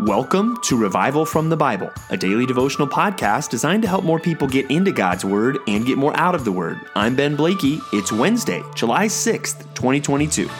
Welcome to Revival from the Bible, a daily devotional podcast designed to help more people get into God's Word and get more out of the Word. I'm Ben Blakey. It's Wednesday, July 6th, 2022.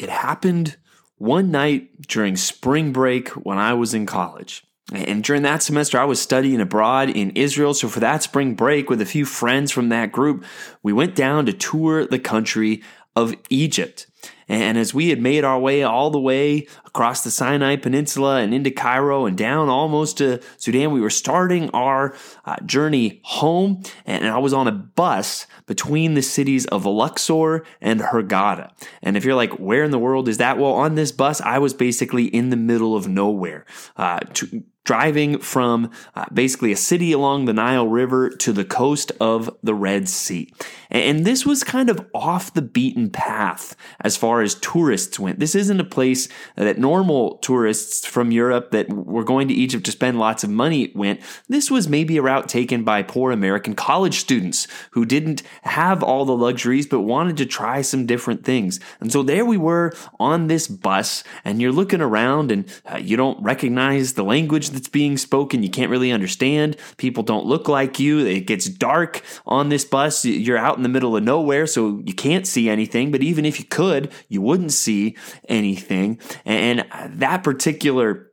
It happened one night during spring break when I was in college. And during that semester, I was studying abroad in Israel. So for that spring break, with a few friends from that group, we went down to tour the country of Egypt. And as we had made our way all the way across the Sinai Peninsula and into Cairo and down almost to Sudan, we were starting our uh, journey home. And I was on a bus between the cities of Luxor and Hurghada. And if you're like, where in the world is that? Well, on this bus, I was basically in the middle of nowhere. Uh, to, driving from uh, basically a city along the Nile River to the coast of the Red Sea. And this was kind of off the beaten path as far as tourists went. This isn't a place that normal tourists from Europe that were going to Egypt to spend lots of money went. This was maybe a route taken by poor American college students who didn't have all the luxuries but wanted to try some different things. And so there we were on this bus and you're looking around and uh, you don't recognize the language that's being spoken. You can't really understand. People don't look like you. It gets dark on this bus. You're out in the middle of nowhere, so you can't see anything. But even if you could, you wouldn't see anything. And that particular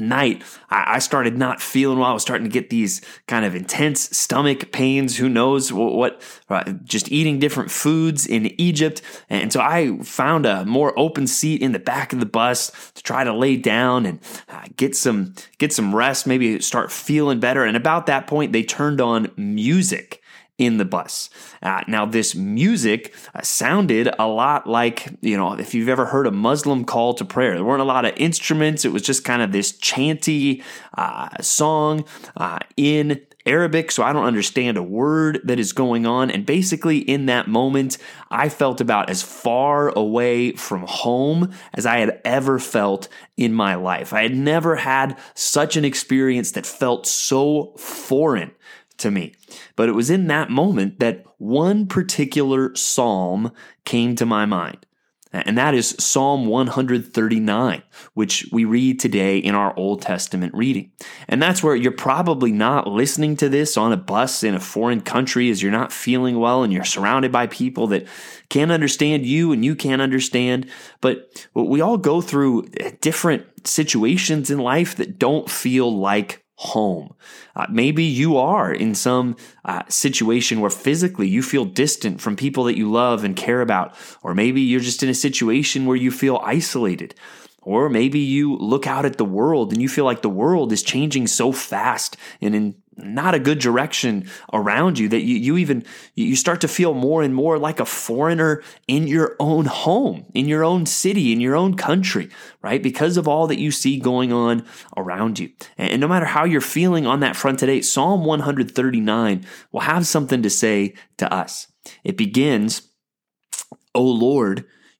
night, I started not feeling well. I was starting to get these kind of intense stomach pains. Who knows what, what uh, just eating different foods in Egypt. And so I found a more open seat in the back of the bus to try to lay down and uh, get some, get some rest, maybe start feeling better. And about that point, they turned on music in the bus. Uh, now, this music uh, sounded a lot like, you know, if you've ever heard a Muslim call to prayer, there weren't a lot of instruments. It was just kind of this chanty uh, song uh, in Arabic, so I don't understand a word that is going on. And basically, in that moment, I felt about as far away from home as I had ever felt in my life. I had never had such an experience that felt so foreign to me. But it was in that moment that one particular psalm came to my mind. And that is Psalm 139, which we read today in our Old Testament reading. And that's where you're probably not listening to this on a bus in a foreign country as you're not feeling well and you're surrounded by people that can't understand you and you can't understand. But we all go through different situations in life that don't feel like home. Uh, maybe you are in some uh, situation where physically you feel distant from people that you love and care about, or maybe you're just in a situation where you feel isolated. Or maybe you look out at the world and you feel like the world is changing so fast and in not a good direction around you that you, you even you start to feel more and more like a foreigner in your own home in your own city in your own country right? Because of all that you see going on around you. And no matter how you're feeling on that front today psalm 139 will have something to say to us. It begins o lord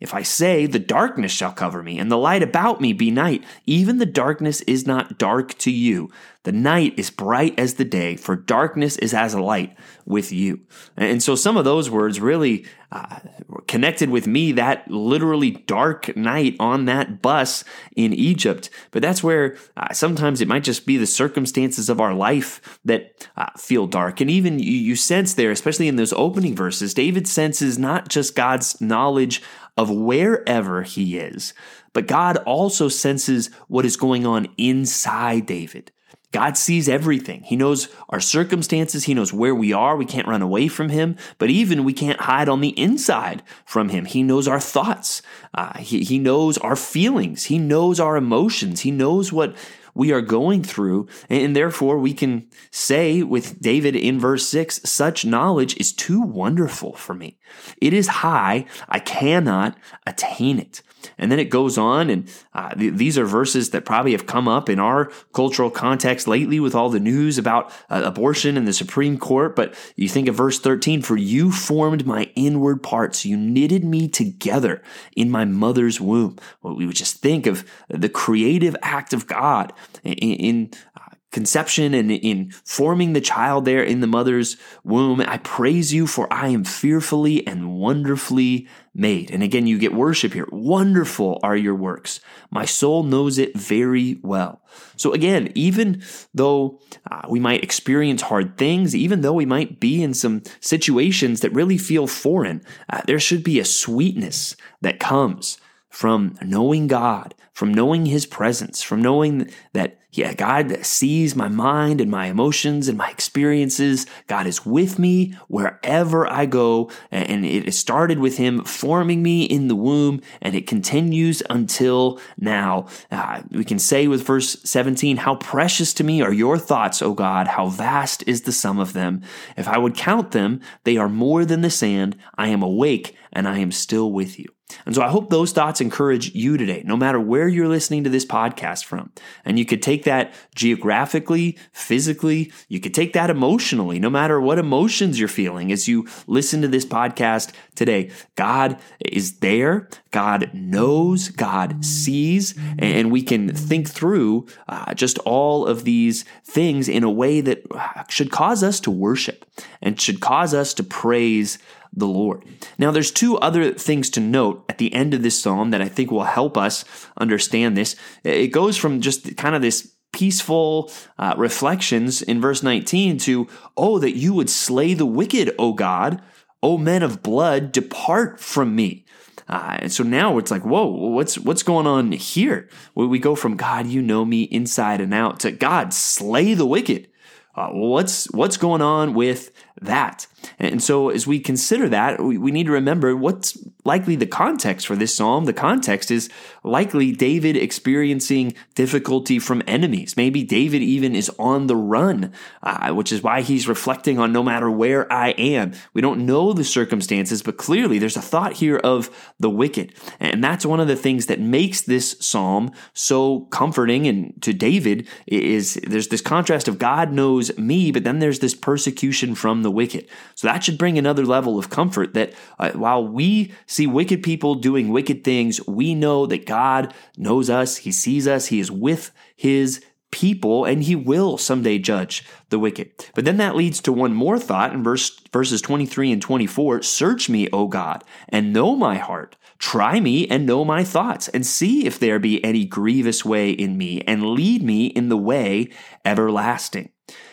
If I say, The darkness shall cover me, and the light about me be night, even the darkness is not dark to you. The night is bright as the day, for darkness is as a light with you. And so some of those words really uh, connected with me that literally dark night on that bus in Egypt. But that's where uh, sometimes it might just be the circumstances of our life that uh, feel dark. And even you, you sense there, especially in those opening verses, David senses not just God's knowledge of wherever he is, but God also senses what is going on inside David. God sees everything. He knows our circumstances. He knows where we are. We can't run away from Him, but even we can't hide on the inside from Him. He knows our thoughts. Uh, he, he knows our feelings. He knows our emotions. He knows what we are going through. And therefore, we can say with David in verse 6 such knowledge is too wonderful for me. It is high. I cannot attain it. And then it goes on, and uh, th- these are verses that probably have come up in our cultural context lately with all the news about uh, abortion and the Supreme Court. But you think of verse 13 For you formed my inward parts, you knitted me together in my mother's womb. Well, we would just think of the creative act of God in, in conception and in forming the child there in the mother's womb. I praise you for I am fearfully and wonderfully made. And again, you get worship here. Wonderful are your works. My soul knows it very well. So again, even though uh, we might experience hard things, even though we might be in some situations that really feel foreign, uh, there should be a sweetness that comes from knowing God, from knowing His presence, from knowing that, yeah, God that sees my mind and my emotions and my experiences. God is with me wherever I go. And it started with Him forming me in the womb, and it continues until now. Uh, we can say with verse 17, How precious to me are your thoughts, O God! How vast is the sum of them! If I would count them, they are more than the sand. I am awake and I am still with you. And so I hope those thoughts encourage you today, no matter where you're listening to this podcast from. And you could take that geographically, physically, you could take that emotionally, no matter what emotions you're feeling as you listen to this podcast today. God is there, God knows, God sees, and we can think through uh, just all of these things in a way that uh, should cause us to worship and should cause us to praise the Lord. Now, there's two other things to note at the end of this psalm that I think will help us understand this. It goes from just kind of this peaceful uh, reflections in verse 19 to, oh, that you would slay the wicked, O God. O men of blood, depart from me. Uh, and so now it's like, whoa, what's what's going on here? We go from God, you know me inside and out, to God, slay the wicked. Uh, what's what's going on with that? And so, as we consider that, we, need to remember what's likely the context for this psalm. The context is likely David experiencing difficulty from enemies. Maybe David even is on the run, uh, which is why he's reflecting on no matter where I am. We don't know the circumstances, but clearly there's a thought here of the wicked. And that's one of the things that makes this psalm so comforting and to David is there's this contrast of God knows me, but then there's this persecution from the wicked. So that should bring another level of comfort that uh, while we see wicked people doing wicked things, we know that God knows us, He sees us, He is with His people, and He will someday judge the wicked. But then that leads to one more thought in verse, verses 23 and 24 Search me, O God, and know my heart. Try me and know my thoughts, and see if there be any grievous way in me, and lead me in the way everlasting.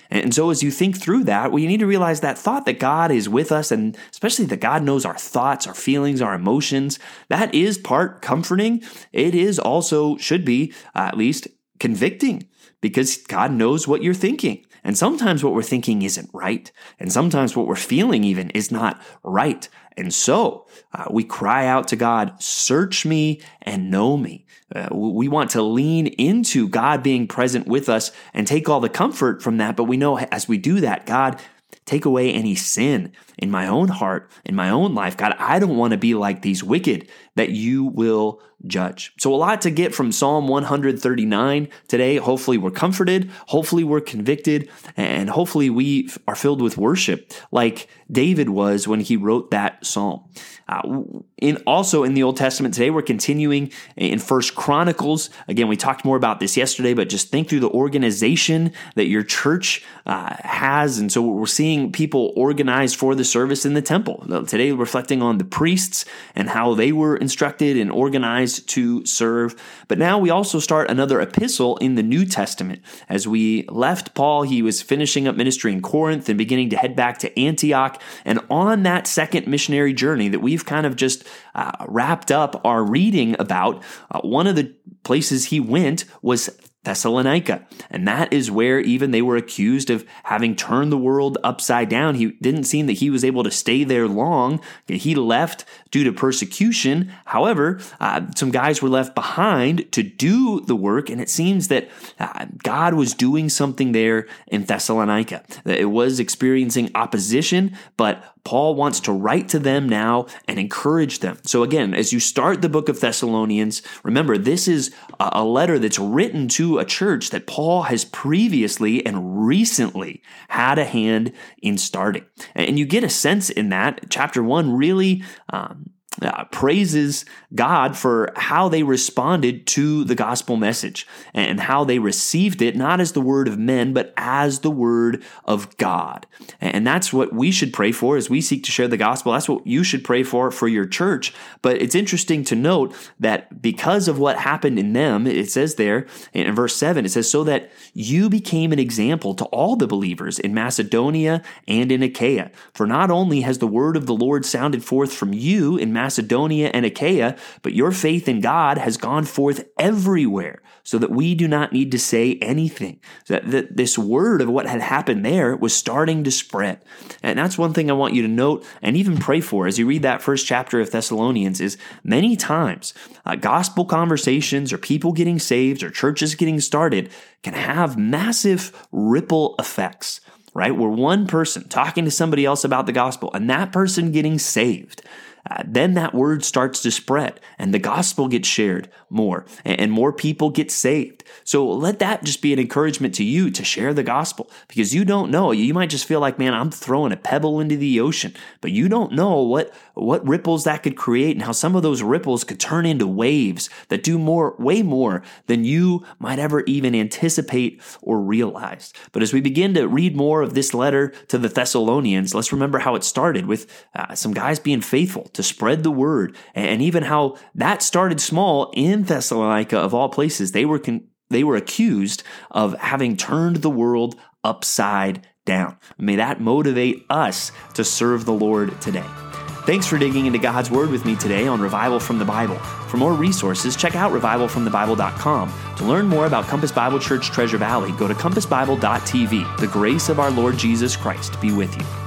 And so, as you think through that, you need to realize that thought that God is with us, and especially that God knows our thoughts, our feelings, our emotions, that is part comforting. It is also, should be uh, at least, convicting because God knows what you're thinking. And sometimes what we're thinking isn't right. And sometimes what we're feeling even is not right. And so uh, we cry out to God, search me and know me. Uh, we want to lean into God being present with us and take all the comfort from that. But we know as we do that, God, take away any sin in my own heart, in my own life. God, I don't want to be like these wicked that you will judge. So, a lot to get from Psalm 139 today. Hopefully, we're comforted. Hopefully, we're convicted. And hopefully, we are filled with worship like David was when he wrote that psalm. Uh, in also in the Old Testament today, we're continuing in First Chronicles. Again, we talked more about this yesterday, but just think through the organization that your church uh, has, and so we're seeing people organized for the service in the temple. Today, reflecting on the priests and how they were instructed and organized to serve. But now we also start another epistle in the New Testament. As we left Paul, he was finishing up ministry in Corinth and beginning to head back to Antioch. And on that second missionary journey that we've kind of just uh, wrapped up our reading about, uh, one of the places he went was Thessalonica. And that is where even they were accused of having turned the world upside down. He didn't seem that he was able to stay there long. He left due to persecution. However, uh, some guys were left behind to do the work, and it seems that uh, God was doing something there in Thessalonica. It was experiencing opposition, but Paul wants to write to them now and encourage them. So, again, as you start the book of Thessalonians, remember this is a letter that's written to a church that Paul has previously and recently had a hand in starting. And you get a sense in that. Chapter one really um, uh, praises God for how they responded to the gospel message and how they received it, not as the word of men, but as the word of God. And that's what we should pray for as we seek to share the gospel. That's what you should pray for for your church. But it's interesting to note that because of what happened in them, it says there in verse 7, it says, so that you became an example to all the believers in Macedonia and in Achaia. For not only has the word of the Lord sounded forth from you in Macedonia, Macedonia and Achaia, but your faith in God has gone forth everywhere, so that we do not need to say anything. That, that this word of what had happened there was starting to spread. And that's one thing I want you to note and even pray for as you read that first chapter of Thessalonians is many times uh, gospel conversations or people getting saved or churches getting started can have massive ripple effects right? Where one person talking to somebody else about the gospel and that person getting saved uh, then that word starts to spread and the gospel gets shared more and more people get saved. So let that just be an encouragement to you to share the gospel because you don't know. You might just feel like, man, I'm throwing a pebble into the ocean, but you don't know what, what ripples that could create and how some of those ripples could turn into waves that do more, way more than you might ever even anticipate or realize. But as we begin to read more of this letter to the Thessalonians, let's remember how it started with uh, some guys being faithful to spread the word, and even how that started small in Thessalonica of all places. They were con- they were accused of having turned the world upside down. May that motivate us to serve the Lord today. Thanks for digging into God's Word with me today on Revival from the Bible. For more resources, check out revivalfromthebible.com. To learn more about Compass Bible Church Treasure Valley, go to compassbible.tv. The grace of our Lord Jesus Christ be with you.